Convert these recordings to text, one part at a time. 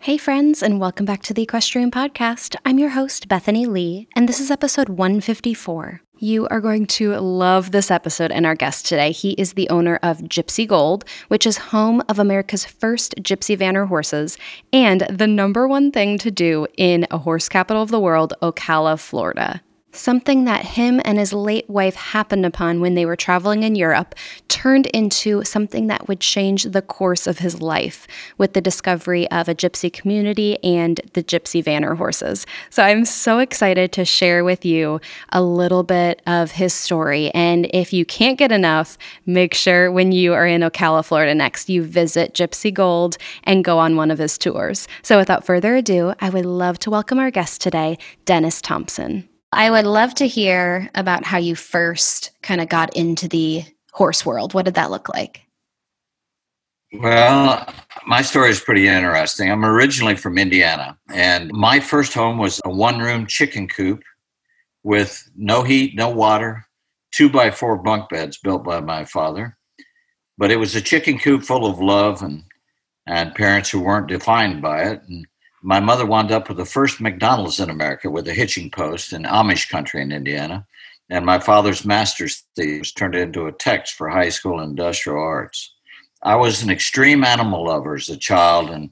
Hey, friends, and welcome back to the Equestrian Podcast. I'm your host, Bethany Lee, and this is episode 154. You are going to love this episode and our guest today. He is the owner of Gypsy Gold, which is home of America's first Gypsy Vanner horses and the number one thing to do in a horse capital of the world, Ocala, Florida. Something that him and his late wife happened upon when they were traveling in Europe turned into something that would change the course of his life with the discovery of a gypsy community and the gypsy vanner horses. So I'm so excited to share with you a little bit of his story. And if you can't get enough, make sure when you are in Ocala, Florida next, you visit Gypsy Gold and go on one of his tours. So without further ado, I would love to welcome our guest today, Dennis Thompson. I would love to hear about how you first kind of got into the horse world. What did that look like? Well, my story is pretty interesting. I'm originally from Indiana, and my first home was a one room chicken coop with no heat, no water, two by four bunk beds built by my father. But it was a chicken coop full of love and, and parents who weren't defined by it. And my mother wound up with the first McDonald's in America with a hitching post in Amish country in Indiana. And my father's master's thesis turned into a text for high school industrial arts. I was an extreme animal lover as a child and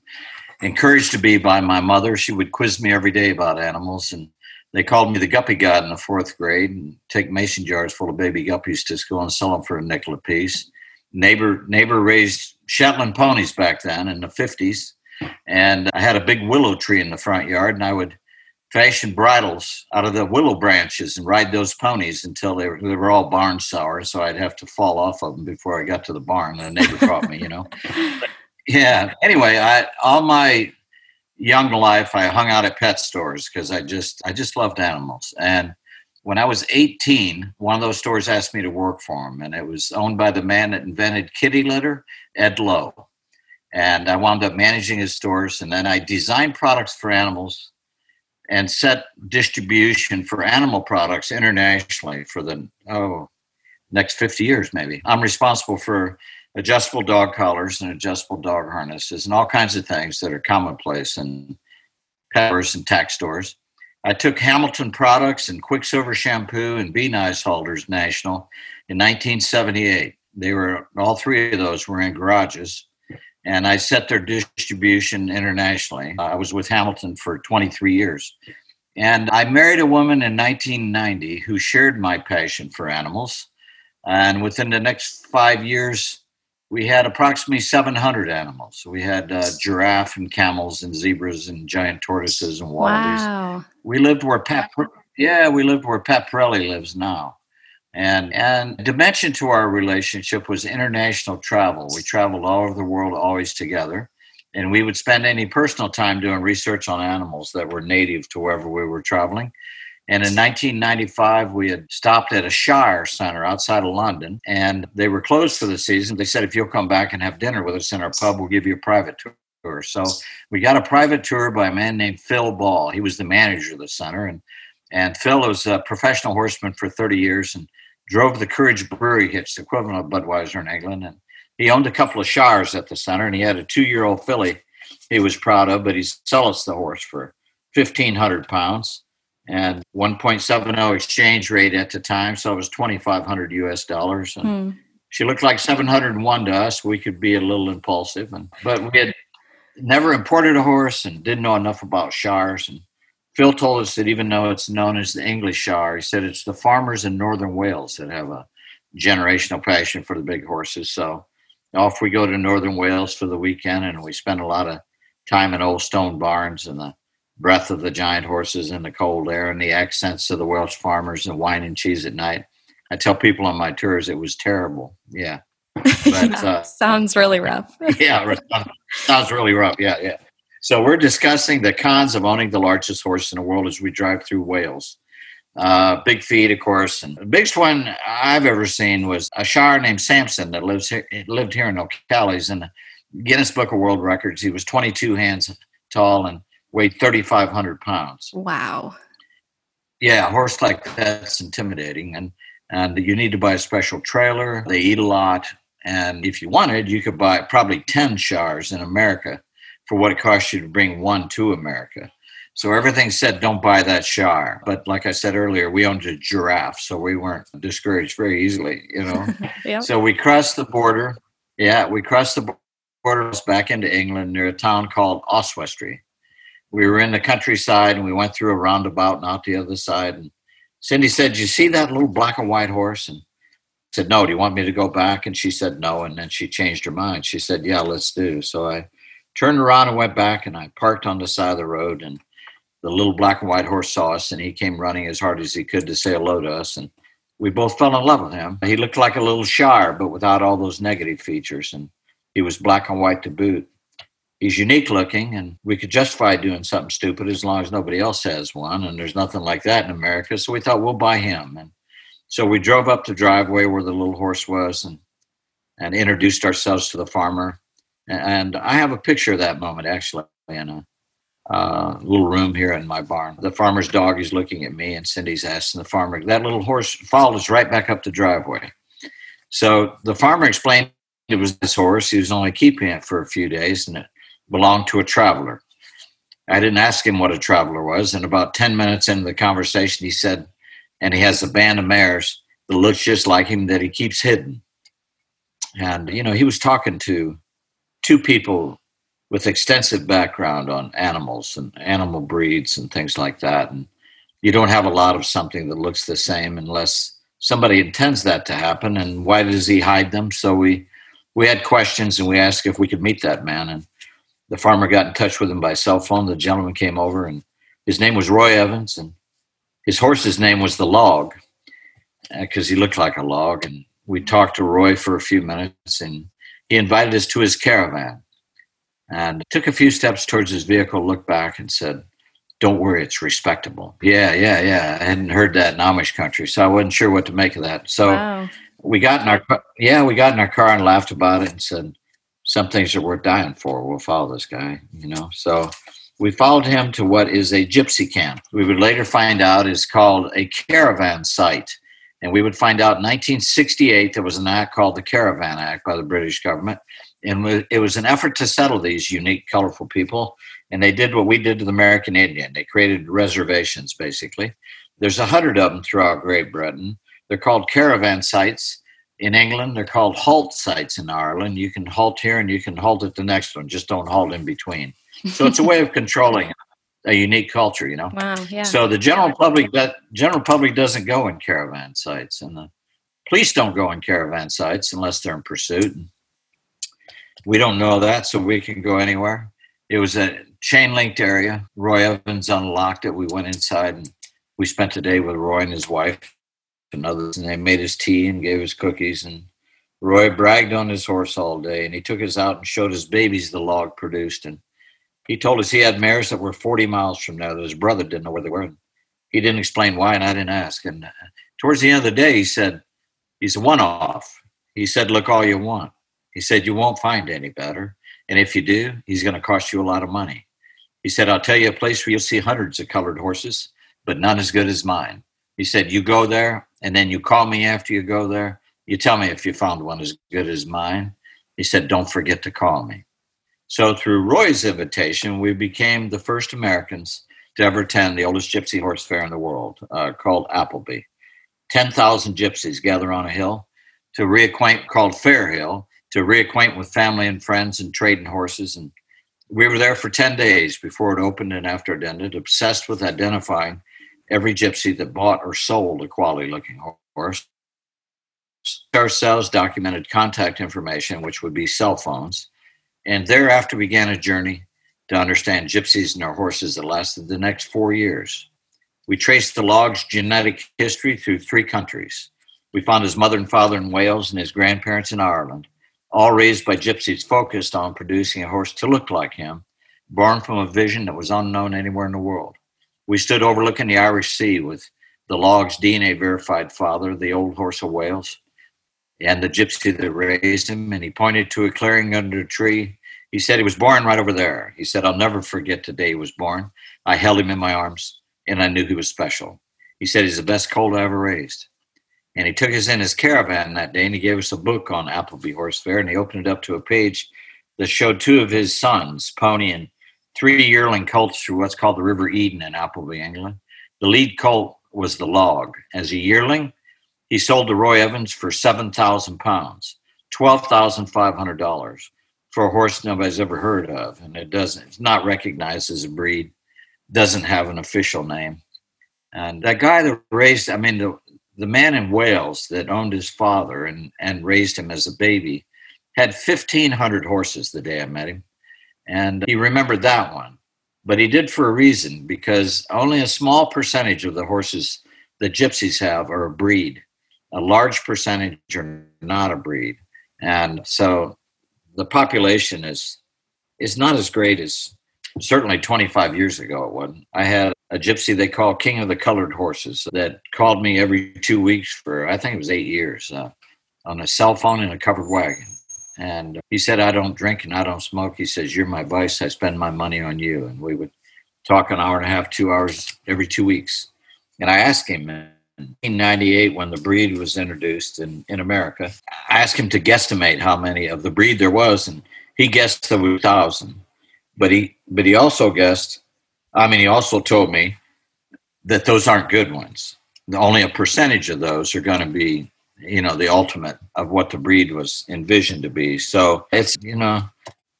encouraged to be by my mother. She would quiz me every day about animals. And they called me the guppy god in the fourth grade and take mason jars full of baby guppies to school and sell them for a nickel apiece. Neighbor, neighbor raised Shetland ponies back then in the 50s and I had a big willow tree in the front yard, and I would fashion bridles out of the willow branches and ride those ponies until they were, they were all barn sour. So I'd have to fall off of them before I got to the barn. And the neighbor caught me, you know. yeah. Anyway, I all my young life I hung out at pet stores because I just I just loved animals. And when I was 18, one of those stores asked me to work for him, and it was owned by the man that invented kitty litter, Ed Lowe and I wound up managing his stores. And then I designed products for animals and set distribution for animal products internationally for the oh next 50 years maybe. I'm responsible for adjustable dog collars and adjustable dog harnesses and all kinds of things that are commonplace in peppers and tax stores. I took Hamilton products and Quicksilver shampoo and Be Nice holders national in 1978. They were all three of those were in garages and I set their distribution internationally. I was with Hamilton for 23 years. And I married a woman in 1990 who shared my passion for animals. And within the next five years, we had approximately 700 animals. We had uh, giraffe and camels and zebras and giant tortoises and wallabies. Wow. We lived where Pat, yeah, we lived where Pat Parelli lives now. And and dimension to our relationship was international travel. We traveled all over the world, always together, and we would spend any personal time doing research on animals that were native to wherever we were traveling. And in 1995, we had stopped at a Shire center outside of London, and they were closed for the season. They said, if you'll come back and have dinner with us in our pub, we'll give you a private tour. So we got a private tour by a man named Phil Ball. He was the manager of the center, and and Phil was a professional horseman for 30 years, and drove the Courage Brewery hitch, the equivalent of Budweiser in England. And he owned a couple of shires at the center, and he had a two year old filly he was proud of, but he sold us the horse for 1,500 pounds and 1.70 exchange rate at the time. So it was 2,500 US dollars. And hmm. she looked like 701 to us. We could be a little impulsive. And, but we had never imported a horse and didn't know enough about shires. And Phil told us that even though it's known as the English Shire, he said it's the farmers in northern Wales that have a generational passion for the big horses. So off we go to northern Wales for the weekend, and we spend a lot of time in old stone barns and the breath of the giant horses in the cold air and the accents of the Welsh farmers and wine and cheese at night. I tell people on my tours it was terrible. Yeah. But, yeah, uh, sounds really rough. yeah, sounds really rough. Yeah, yeah. So we're discussing the cons of owning the largest horse in the world as we drive through Wales. Uh, big feed, of course. And the biggest one I've ever seen was a Shire named Samson that lives here, lived here in Ocala. in the Guinness Book of World Records. He was 22 hands tall and weighed 3,500 pounds. Wow. Yeah, a horse like that's intimidating. And, and you need to buy a special trailer. They eat a lot. And if you wanted, you could buy probably 10 Shires in America for what it costs you to bring one to America. So everything said, don't buy that Shire. But like I said earlier, we owned a giraffe, so we weren't discouraged very easily, you know. yep. So we crossed the border. Yeah, we crossed the border back into England near a town called Oswestry. We were in the countryside and we went through a roundabout and out the other side. And Cindy said, You see that little black and white horse? And I said, No, do you want me to go back? And she said, No. And then she changed her mind. She said, Yeah, let's do. So I turned around and went back and I parked on the side of the road and the little black and white horse saw us and he came running as hard as he could to say hello to us and we both fell in love with him. He looked like a little shire but without all those negative features and he was black and white to boot. He's unique looking and we could justify doing something stupid as long as nobody else has one and there's nothing like that in america so we thought we'll buy him and so we drove up the driveway where the little horse was and and introduced ourselves to the farmer and i have a picture of that moment actually in a uh, little room here in my barn. The farmer's dog is looking at me, and Cindy's asking the farmer. That little horse followed us right back up the driveway. So the farmer explained it was this horse. He was only keeping it for a few days, and it belonged to a traveler. I didn't ask him what a traveler was, and about ten minutes into the conversation, he said, "And he has a band of mares that looks just like him that he keeps hidden." And you know, he was talking to two people with extensive background on animals and animal breeds and things like that. And you don't have a lot of something that looks the same unless somebody intends that to happen. And why does he hide them? So we we had questions and we asked if we could meet that man. And the farmer got in touch with him by cell phone. The gentleman came over and his name was Roy Evans and his horse's name was the log because uh, he looked like a log. And we talked to Roy for a few minutes and he invited us to his caravan and took a few steps towards his vehicle, looked back, and said, Don't worry, it's respectable. Yeah, yeah, yeah. I hadn't heard that in Amish country, so I wasn't sure what to make of that. So wow. we got in our yeah, we got in our car and laughed about it and said, Some things are worth dying for. We'll follow this guy, you know. So we followed him to what is a gypsy camp. We would later find out is called a caravan site. And we would find out in 1968 there was an act called the Caravan Act by the British government and it was an effort to settle these unique, colorful people. And they did what we did to the American Indian. They created reservations, basically. There's a hundred of them throughout Great Britain. They're called caravan sites. In England, they're called halt sites in Ireland. You can halt here and you can halt at the next one. Just don't halt in between. So it's a way of controlling a unique culture, you know. Wow, yeah. So the general public that general public doesn't go in caravan sites, and the police don't go in caravan sites unless they're in pursuit. And we don't know that, so we can go anywhere. It was a chain linked area. Roy Evans unlocked it. We went inside and we spent the day with Roy and his wife and others, and they made us tea and gave us cookies. And Roy bragged on his horse all day, and he took us out and showed his babies the log produced. And he told us he had mares that were 40 miles from there that his brother didn't know where they were. He didn't explain why, and I didn't ask. And uh, towards the end of the day, he said, He's a one off. He said, Look all you want. He said, You won't find any better. And if you do, he's going to cost you a lot of money. He said, I'll tell you a place where you'll see hundreds of colored horses, but none as good as mine. He said, You go there, and then you call me after you go there. You tell me if you found one as good as mine. He said, Don't forget to call me. So, through Roy's invitation, we became the first Americans to ever attend the oldest gypsy horse fair in the world, uh, called Appleby. 10,000 gypsies gather on a hill to reacquaint, called Fair Hill, to reacquaint with family and friends and trading horses. And we were there for 10 days before it opened and after it ended, obsessed with identifying every gypsy that bought or sold a quality looking horse. Ourselves documented contact information, which would be cell phones, and thereafter began a journey to understand gypsies and their horses that lasted the next four years. We traced the log's genetic history through three countries. We found his mother and father in Wales and his grandparents in Ireland all raised by gypsies focused on producing a horse to look like him, born from a vision that was unknown anywhere in the world. We stood overlooking the Irish Sea with the log's DNA verified father, the old horse of Wales, and the gypsy that raised him. And he pointed to a clearing under a tree. He said he was born right over there. He said, I'll never forget the day he was born. I held him in my arms and I knew he was special. He said he's the best colt I ever raised. And he took us in his caravan that day and he gave us a book on Appleby Horse Fair and he opened it up to a page that showed two of his sons, Pony and three yearling colts through what's called the River Eden in Appleby, England. The lead colt was the log. As a yearling, he sold to Roy Evans for 7,000 pounds, $12,500 for a horse nobody's ever heard of. And it doesn't, it's not recognized as a breed, doesn't have an official name. And that guy that raised, I mean, the, the man in Wales that owned his father and, and raised him as a baby had 1,500 horses the day I met him. And he remembered that one. But he did for a reason because only a small percentage of the horses that gypsies have are a breed. A large percentage are not a breed. And so the population is is not as great as certainly 25 years ago it wasn't. I had a gypsy they call King of the Colored Horses that called me every two weeks for I think it was eight years uh, on a cell phone in a covered wagon. And he said, I don't drink and I don't smoke. He says, You're my vice. I spend my money on you. And we would talk an hour and a half, two hours every two weeks. And I asked him 1998, when the breed was introduced in, in America, I asked him to guesstimate how many of the breed there was. And he guessed there were 1,000. But he, but he also guessed, I mean, he also told me that those aren't good ones. Only a percentage of those are going to be you know the ultimate of what the breed was envisioned to be so it's you know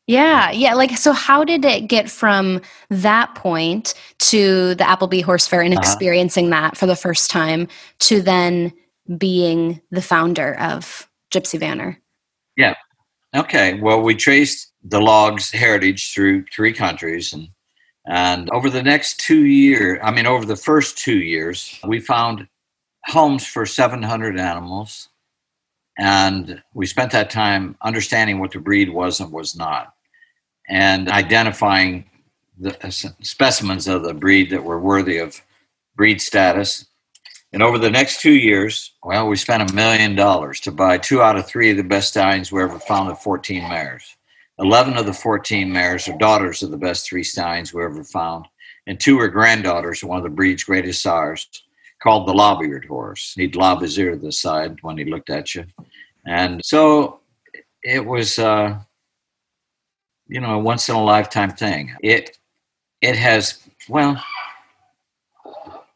yeah yeah like so how did it get from that point to the Appleby horse fair and uh-huh. experiencing that for the first time to then being the founder of gypsy vanner yeah okay well we traced the log's heritage through three countries and and over the next two years i mean over the first two years we found homes for 700 animals. And we spent that time understanding what the breed was and was not, and identifying the uh, specimens of the breed that were worthy of breed status. And over the next two years, well, we spent a million dollars to buy two out of three of the best stallions we ever found of 14 mares. 11 of the 14 mares are daughters of the best three stallions we ever found, and two are granddaughters of one of the breed's greatest sires called the lob-eared horse. He'd lob his ear to the side when he looked at you, and so it was, uh, you know, a once in a lifetime thing. It it has well.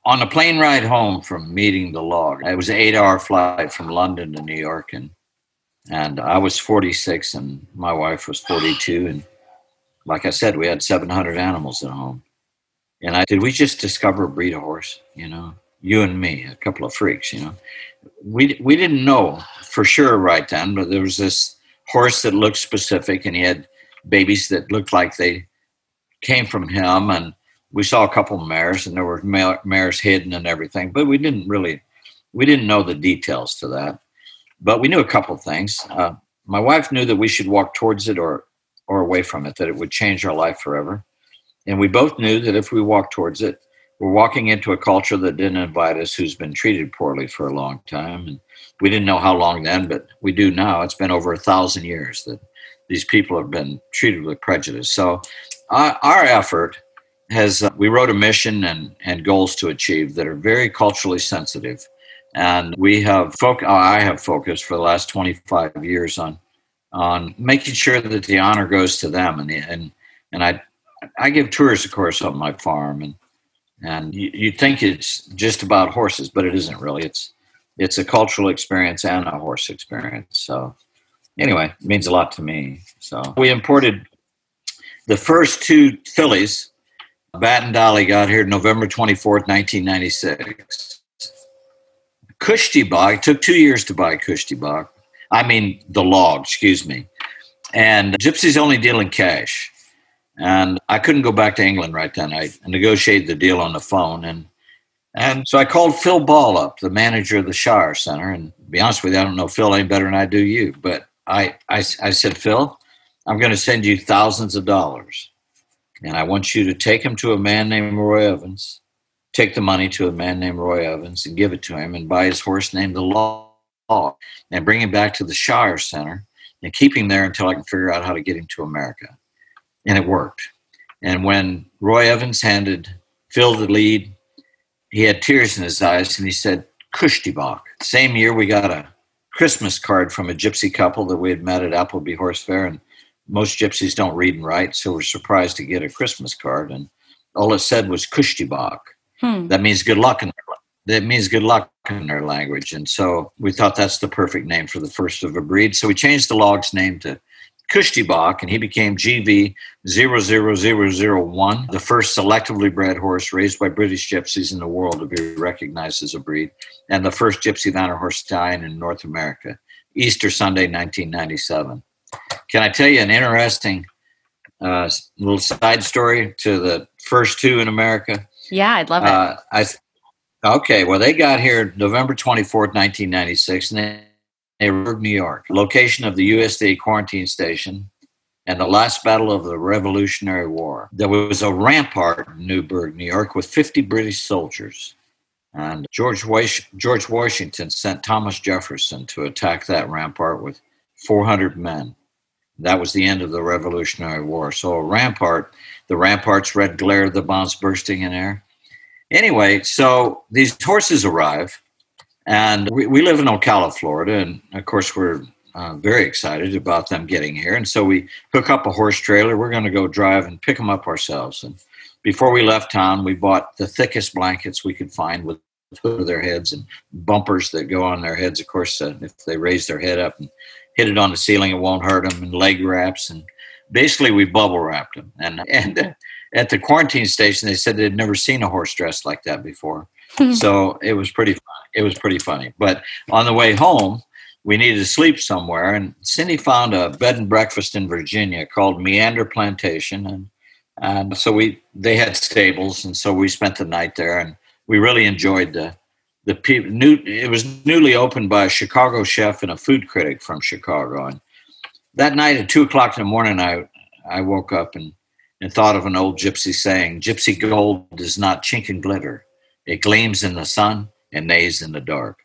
On a plane ride home from meeting the log, it was an eight-hour flight from London to New York, and and I was 46, and my wife was 42, and like I said, we had 700 animals at home. And I did we just discover a breed of horse? You know, you and me, a couple of freaks, you know. We we didn't know for sure right then, but there was this horse that looked specific, and he had babies that looked like they came from him, and we saw a couple of mares, and there were mares hidden and everything, but we didn't really we didn't know the details to that, but we knew a couple of things. Uh, my wife knew that we should walk towards it or or away from it, that it would change our life forever, and we both knew that if we walked towards it, we're walking into a culture that didn't invite us, who's been treated poorly for a long time. And we didn't know how long then, but we do now. It's been over a thousand years that these people have been treated with prejudice. So our, our effort has, uh, we wrote a mission and, and goals to achieve that are very culturally sensitive. And we have, foc- I have focused for the last 25 years on, on making sure that the honor goes to them. And, and, and I, I give tours, of course, on my farm and and you, you think it's just about horses, but it isn't really. It's it's a cultural experience and a horse experience. So anyway, it means a lot to me. So we imported the first two fillies. Bat and Dolly got here November 24th, 1996. Cushti Bok, took two years to buy Cushti Bok. I mean, the log, excuse me. And Gypsy's only dealing cash. And I couldn't go back to England right then. I negotiated the deal on the phone. And, and so I called Phil Ball up, the manager of the Shire Center. And be honest with you, I don't know Phil any better than I do you. But I, I, I said, Phil, I'm going to send you thousands of dollars. And I want you to take them to a man named Roy Evans take the money to a man named Roy Evans and give it to him and buy his horse named the Law and bring him back to the Shire Center and keep him there until I can figure out how to get him to America. And it worked. And when Roy Evans handed Phil the lead, he had tears in his eyes and he said, Cushti Bok. Same year, we got a Christmas card from a gypsy couple that we had met at Appleby Horse Fair. And most gypsies don't read and write, so we're surprised to get a Christmas card. And all it said was Cushti Bok. Hmm. That means good luck in their, that means good luck in their language. And so we thought that's the perfect name for the first of a breed. So we changed the log's name to Cushti Bok, and he became GV 00001, the first selectively bred horse raised by British gypsies in the world to be recognized as a breed, and the first Gypsy Vanner horse stallion in North America, Easter Sunday, 1997. Can I tell you an interesting uh, little side story to the first two in America? Yeah, I'd love it. Uh, I, okay, well, they got here November 24th, 1996, and they, New York, location of the USDA quarantine station and the last battle of the Revolutionary War. There was a rampart in Newburgh, New York, with 50 British soldiers. And George, George Washington sent Thomas Jefferson to attack that rampart with 400 men. That was the end of the Revolutionary War. So a rampart, the rampart's red glare, the bombs bursting in air. Anyway, so these horses arrive, and we, we live in Ocala, Florida, and of course we're uh, very excited about them getting here. And so we hook up a horse trailer. We're going to go drive and pick them up ourselves. And before we left town, we bought the thickest blankets we could find with hood of their heads and bumpers that go on their heads. Of course, uh, if they raise their head up and hit it on the ceiling, it won't hurt them, and leg wraps. And basically, we bubble wrapped them. And, and uh, at the quarantine station, they said they'd never seen a horse dressed like that before. so it was pretty fun. It was pretty funny. But on the way home, we needed to sleep somewhere, and Cindy found a bed and breakfast in Virginia called Meander Plantation, and and so we they had stables, and so we spent the night there, and we really enjoyed the the people. New it was newly opened by a Chicago chef and a food critic from Chicago, and that night at two o'clock in the morning, I I woke up and and thought of an old gypsy saying, "Gypsy gold does not chink and glitter; it gleams in the sun and neighs in the dark."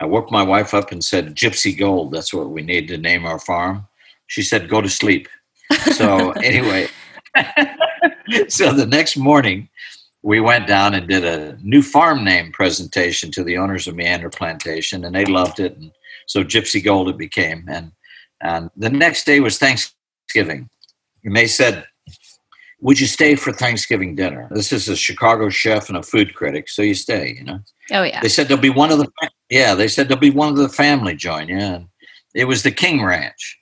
I woke my wife up and said, Gypsy Gold, that's what we need to name our farm. She said, Go to sleep. So, anyway, so the next morning, we went down and did a new farm name presentation to the owners of Meander Plantation, and they loved it. And so Gypsy Gold it became. And, and the next day was Thanksgiving. And they said, Would you stay for Thanksgiving dinner? This is a Chicago chef and a food critic, so you stay, you know. Oh yeah. They said there'll be one of the yeah, they said there'll be one of the family join. Yeah. It was the King Ranch.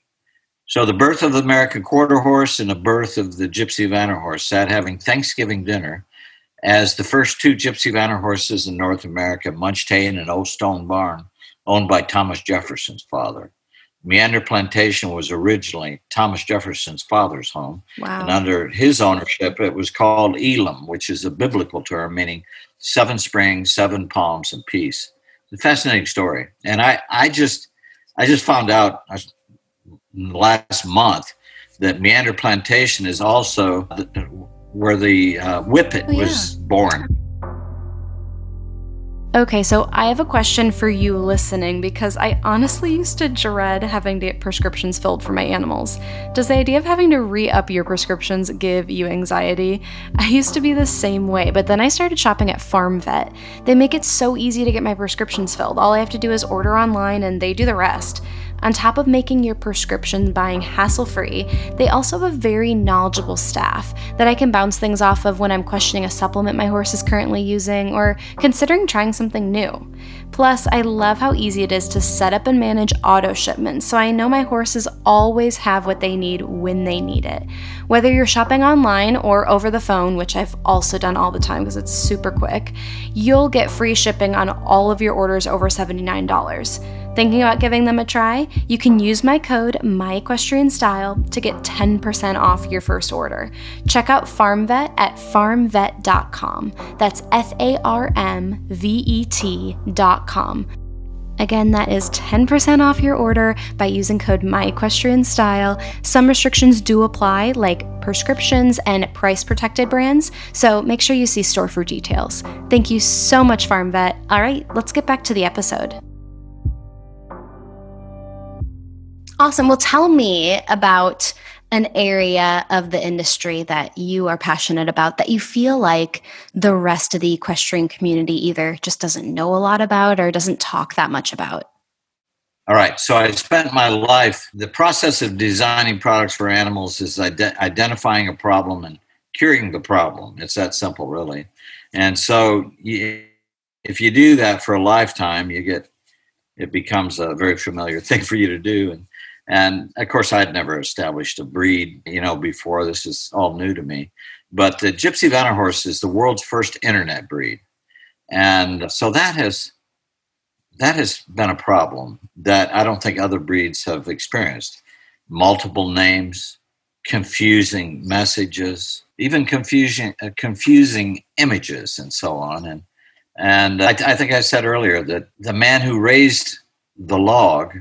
So the birth of the American quarter horse and the birth of the Gypsy Vanner horse sat having Thanksgiving dinner as the first two Gypsy Vanner horses in North America munched hay in an old stone barn owned by Thomas Jefferson's father. Meander Plantation was originally Thomas Jefferson's father's home. Wow. And under his ownership, it was called Elam, which is a biblical term meaning seven springs, seven palms, and peace. a fascinating story. And I, I just, I just found out last month that Meander Plantation is also where the uh, Whippet oh, yeah. was born. Okay, so I have a question for you listening because I honestly used to dread having to get prescriptions filled for my animals. Does the idea of having to re up your prescriptions give you anxiety? I used to be the same way, but then I started shopping at Farm Vet. They make it so easy to get my prescriptions filled. All I have to do is order online and they do the rest. On top of making your prescription buying hassle free, they also have a very knowledgeable staff that I can bounce things off of when I'm questioning a supplement my horse is currently using or considering trying something new. Plus, I love how easy it is to set up and manage auto shipments, so I know my horses always have what they need when they need it. Whether you're shopping online or over the phone, which I've also done all the time because it's super quick, you'll get free shipping on all of your orders over $79. Thinking about giving them a try? You can use my code MyEquestrianStyle to get 10% off your first order. Check out FarmVet at farmvet.com. That's F A R M V E T.com. Again, that is 10% off your order by using code MyEquestrianStyle. Some restrictions do apply, like prescriptions and price protected brands, so make sure you see store for details. Thank you so much, Farm Vet. All right, let's get back to the episode. Awesome. Well, tell me about an area of the industry that you are passionate about that you feel like the rest of the equestrian community either just doesn't know a lot about or doesn't talk that much about? All right. So I spent my life, the process of designing products for animals is ide- identifying a problem and curing the problem. It's that simple, really. And so you, if you do that for a lifetime, you get, it becomes a very familiar thing for you to do. And and of course, I'd never established a breed, you know, before. This is all new to me. But the Gypsy Vanner horse is the world's first internet breed. And so that has that has been a problem that I don't think other breeds have experienced. Multiple names, confusing messages, even confusing uh, confusing images, and so on. And and I, I think I said earlier that the man who raised the log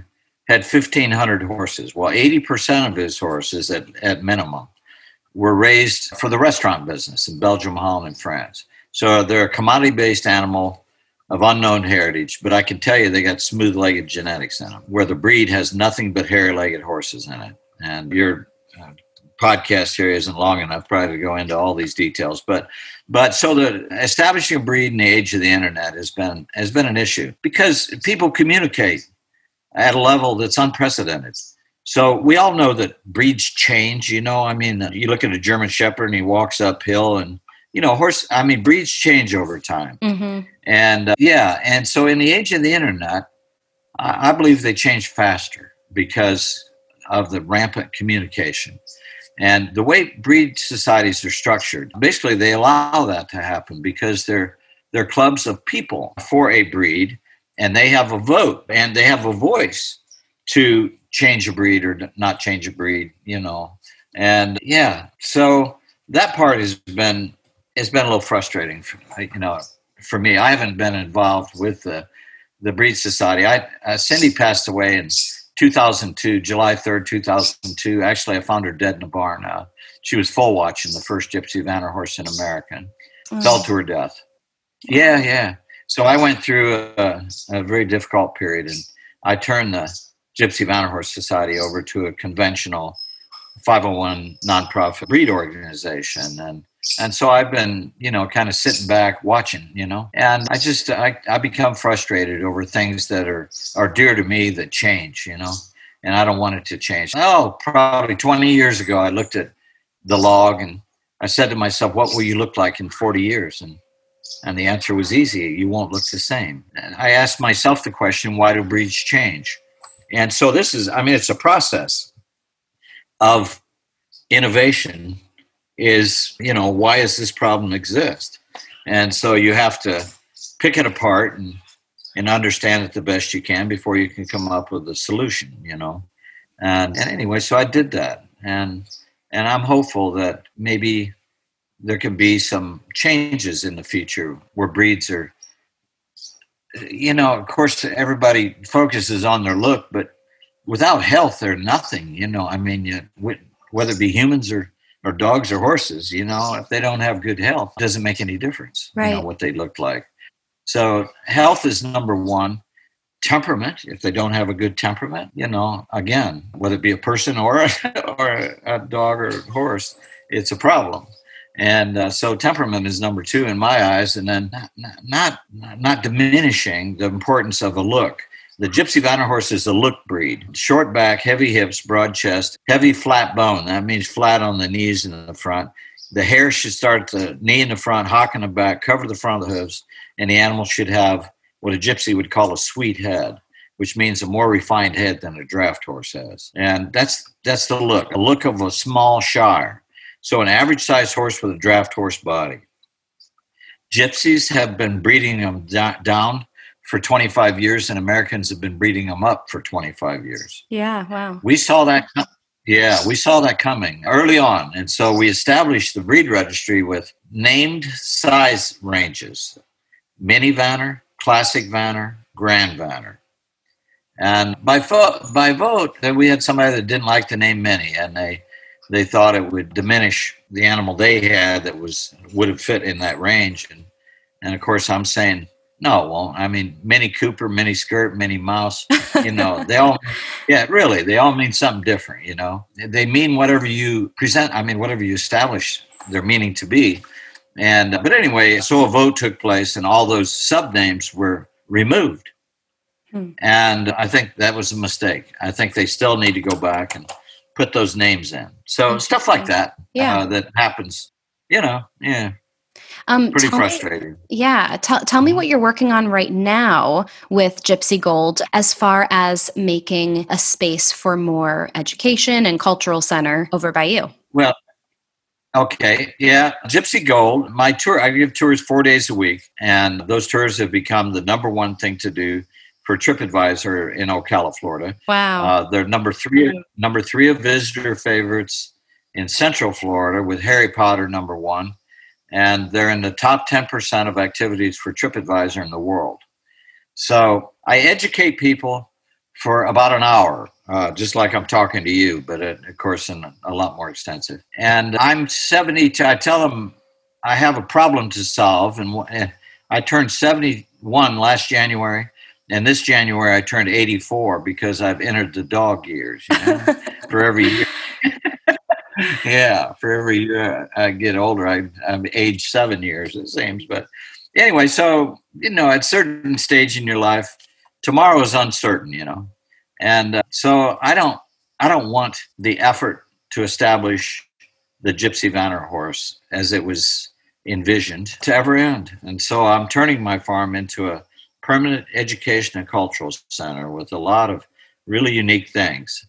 had 1,500 horses. Well, 80% of his horses, at, at minimum, were raised for the restaurant business in Belgium, Holland, and France. So they're a commodity based animal of unknown heritage, but I can tell you they got smooth legged genetics in them, where the breed has nothing but hairy legged horses in it. And your uh, podcast here isn't long enough probably to go into all these details, but but so the establishing a breed in the age of the internet has been has been an issue because people communicate at a level that's unprecedented. So we all know that breeds change. You know, I mean, you look at a German Shepherd and he walks uphill, and you know, horse. I mean, breeds change over time. Mm-hmm. And uh, yeah, and so in the age of the internet, I, I believe they change faster because of the rampant communication. And the way breed societies are structured, basically, they allow that to happen because they're they're clubs of people for a breed and they have a vote and they have a voice to change a breed or not change a breed, you know. And yeah, so that part has been it's been a little frustrating, for, you know, for me. I haven't been involved with the the breed society. I uh, Cindy passed away in 2002, July 3rd, 2002. Actually, I found her dead in a barn. Uh, she was foal watching the first Gypsy Vanner horse in America. Mm. Fell to her death. Yeah, yeah. So I went through a, a, very difficult period, and I turned the Gypsy Vanner Horse Society over to a conventional 501 nonprofit breed organization, and and so I've been, you know, kind of sitting back watching, you know, and I just I, I become frustrated over things that are are dear to me that change, you know, and I don't want it to change. Oh, probably 20 years ago, I looked at the log and I said to myself, what will you look like in 40 years? And and the answer was easy you won't look the same. And I asked myself the question why do breeds change? And so this is, I mean, it's a process of innovation is, you know, why does this problem exist? And so you have to pick it apart and, and understand it the best you can before you can come up with a solution, you know. And, and anyway, so I did that. And and I'm hopeful that maybe there can be some changes in the future where breeds are you know of course everybody focuses on their look but without health they're nothing you know. I mean you, whether it be humans or or dogs or horses you know if they don't have good health it doesn't make any difference right. you know what they look like. So health is number one. Temperament if they don't have a good temperament you know again whether it be a person or a, or a dog or a horse it's a problem and uh, so temperament is number two in my eyes and then not, not not diminishing the importance of a look. The gypsy vanner horse is a look breed. Short back heavy hips broad chest heavy flat bone. That means flat on the knees and the front. The hair should start at the knee in the front hock in the back cover the front of the hooves and the animal should have what a gypsy would call a sweet head which means a more refined head than a draft horse has. And that's that's the look a look of a small shire so, an average sized horse with a draft horse body. Gypsies have been breeding them down for 25 years, and Americans have been breeding them up for 25 years. Yeah, wow. We saw that. Yeah, we saw that coming early on. And so we established the breed registry with named size ranges mini Vanner, classic Vanner, grand Vanner. And by vote, by vote, we had somebody that didn't like to name many, and they they thought it would diminish the animal they had that was would have fit in that range. And and of course, I'm saying no, won't. I mean, Mini Cooper, Mini Skirt, Mini Mouse, you know, they all, yeah, really, they all mean something different, you know. They mean whatever you present, I mean, whatever you establish their meaning to be. And, but anyway, so a vote took place and all those sub names were removed. Hmm. And I think that was a mistake. I think they still need to go back and put those names in. So stuff like that, yeah. Uh, that happens, you know, yeah. Um, Pretty frustrating. Me, yeah. T- tell me what you're working on right now with Gypsy Gold as far as making a space for more education and cultural center over by you. Well, Okay, yeah, Gypsy Gold. My tour, I give tours four days a week, and those tours have become the number one thing to do for TripAdvisor in Ocala, Florida. Wow, uh, they're number three, number three of visitor favorites in Central Florida, with Harry Potter number one, and they're in the top 10% of activities for TripAdvisor in the world. So I educate people for about an hour, uh, just like I'm talking to you, but it, of course, in a lot more extensive. And I'm 70. I tell them I have a problem to solve, and I turned 71 last January. And this January, I turned 84 because I've entered the dog years. You know? for every year, yeah, for every year I get older, I, I'm age seven years, it seems. But anyway, so, you know, at a certain stage in your life, tomorrow is uncertain, you know. And uh, so I don't, I don't want the effort to establish the Gypsy Vanner horse as it was envisioned to ever end. And so I'm turning my farm into a permanent education and cultural center with a lot of really unique things.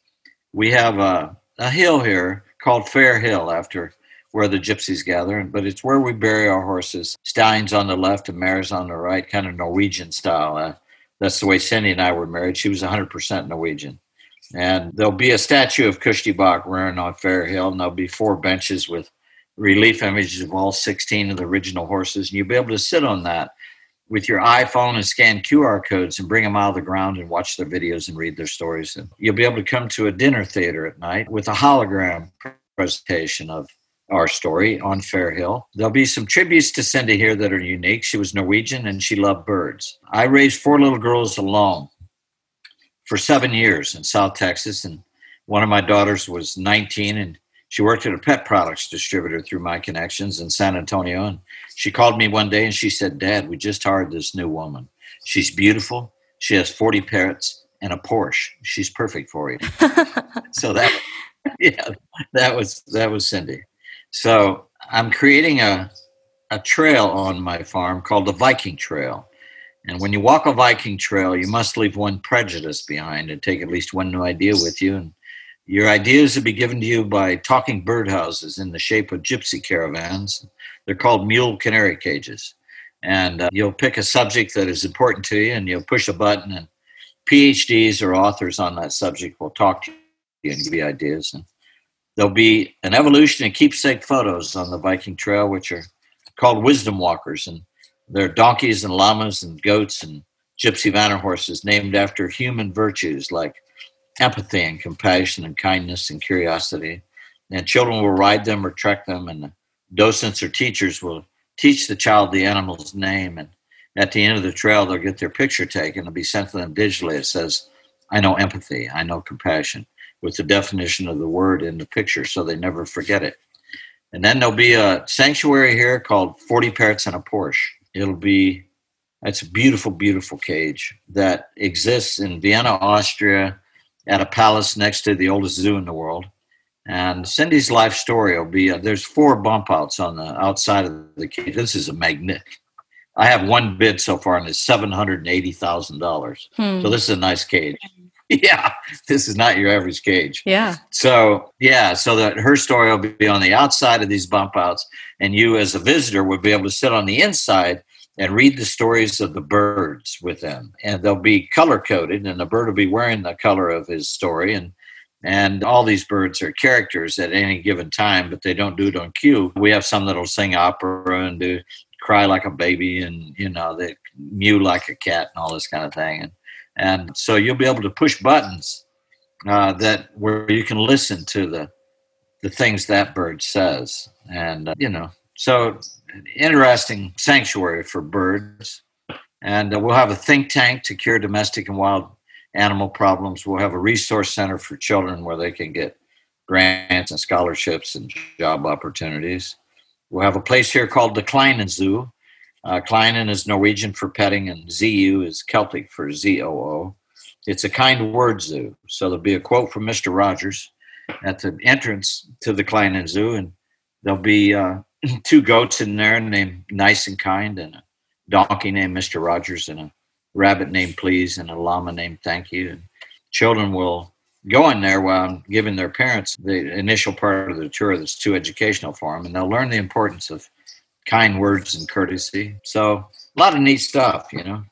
We have a, a hill here called Fair Hill after where the gypsies gather, but it's where we bury our horses. Stallions on the left and mares on the right, kind of Norwegian style. Uh, that's the way Cindy and I were married. She was 100% Norwegian. And there'll be a statue of Cushti Bok rearing on Fair Hill, and there'll be four benches with relief images of all 16 of the original horses. And you'll be able to sit on that with your iPhone and scan QR codes and bring them out of the ground and watch their videos and read their stories. And you'll be able to come to a dinner theater at night with a hologram presentation of our story on Fair Hill. There'll be some tributes to Cindy here that are unique. She was Norwegian and she loved birds. I raised four little girls alone for seven years in South Texas. And one of my daughters was 19 and she worked at a pet products distributor through my connections in San Antonio. And she called me one day and she said, Dad, we just hired this new woman. She's beautiful. She has 40 parrots and a Porsche. She's perfect for you. so that, yeah, that was, that was Cindy. So I'm creating a, a trail on my farm called the Viking Trail. And when you walk a Viking trail, you must leave one prejudice behind and take at least one new idea with you. And your ideas will be given to you by talking birdhouses in the shape of gypsy caravans. They're called mule canary cages. And uh, you'll pick a subject that is important to you and you'll push a button, and PhDs or authors on that subject will talk to you and give you ideas. And there'll be an evolution of keepsake photos on the Viking Trail, which are called wisdom walkers. And they're donkeys and llamas and goats and gypsy vanner horses named after human virtues like empathy and compassion and kindness and curiosity. And children will ride them or trek them, and the docents or teachers will teach the child the animal's name. And at the end of the trail, they'll get their picture taken. It'll be sent to them digitally. It says, I know empathy, I know compassion, with the definition of the word in the picture so they never forget it. And then there'll be a sanctuary here called 40 Parrots and a Porsche. It'll be, it's a beautiful, beautiful cage that exists in Vienna, Austria, at a palace next to the oldest zoo in the world. And Cindy's life story will be uh, there's four bump outs on the outside of the cage. This is a magnet. I have one bid so far, and it's seven hundred and eighty thousand dollars. Hmm. So this is a nice cage. Yeah, this is not your average cage. Yeah. So yeah, so that her story will be on the outside of these bump outs, and you as a visitor would be able to sit on the inside and read the stories of the birds with them. And they'll be color coded, and the bird will be wearing the color of his story. And and all these birds are characters at any given time, but they don't do it on cue. We have some that'll sing opera and do cry like a baby, and you know they mew like a cat and all this kind of thing. And And so you'll be able to push buttons uh, that where you can listen to the the things that bird says, and uh, you know, so interesting sanctuary for birds. And uh, we'll have a think tank to cure domestic and wild animal problems. We'll have a resource center for children where they can get grants and scholarships and job opportunities. We'll have a place here called the Kleinen Zoo. Uh, Kleinen is Norwegian for petting, and ZU is Celtic for ZOO. It's a kind word zoo. So there'll be a quote from Mr. Rogers at the entrance to the Kleinen Zoo, and there'll be uh, two goats in there named Nice and Kind, and a donkey named Mr. Rogers, and a rabbit named Please, and a llama named Thank You. And children will go in there while I'm giving their parents the initial part of the tour that's too educational for them, and they'll learn the importance of kind words and courtesy. So a lot of neat stuff, you know.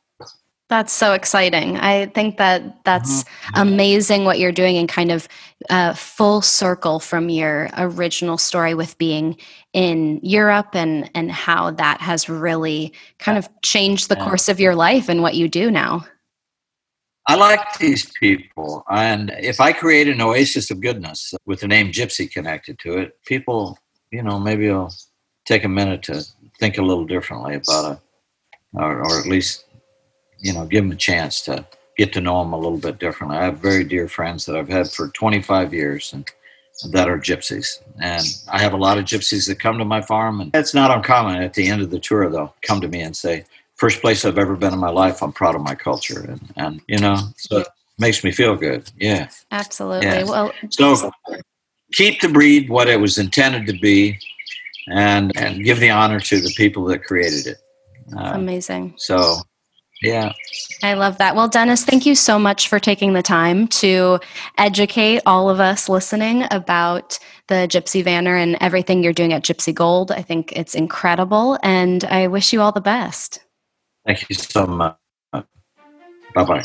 That's so exciting. I think that that's mm-hmm. amazing what you're doing and kind of uh, full circle from your original story with being in Europe and and how that has really kind of changed the course of your life and what you do now. I like these people, and if I create an oasis of goodness with the name Gypsy connected to it, people, you know, maybe will take a minute to think a little differently about it, or, or at least you know, give them a chance to get to know them a little bit differently. I have very dear friends that I've had for 25 years and that are gypsies. And I have a lot of gypsies that come to my farm, and it's not uncommon at the end of the tour, they'll come to me and say, First place I've ever been in my life, I'm proud of my culture. And, and you know, so it makes me feel good. Yeah. Absolutely. Yeah. Well, so keep the breed what it was intended to be and, and give the honor to the people that created it. Uh, amazing. So yeah. I love that. Well, Dennis, thank you so much for taking the time to educate all of us listening about the Gypsy Vanner and everything you're doing at Gypsy Gold. I think it's incredible, and I wish you all the best. Thank you so much. Bye bye.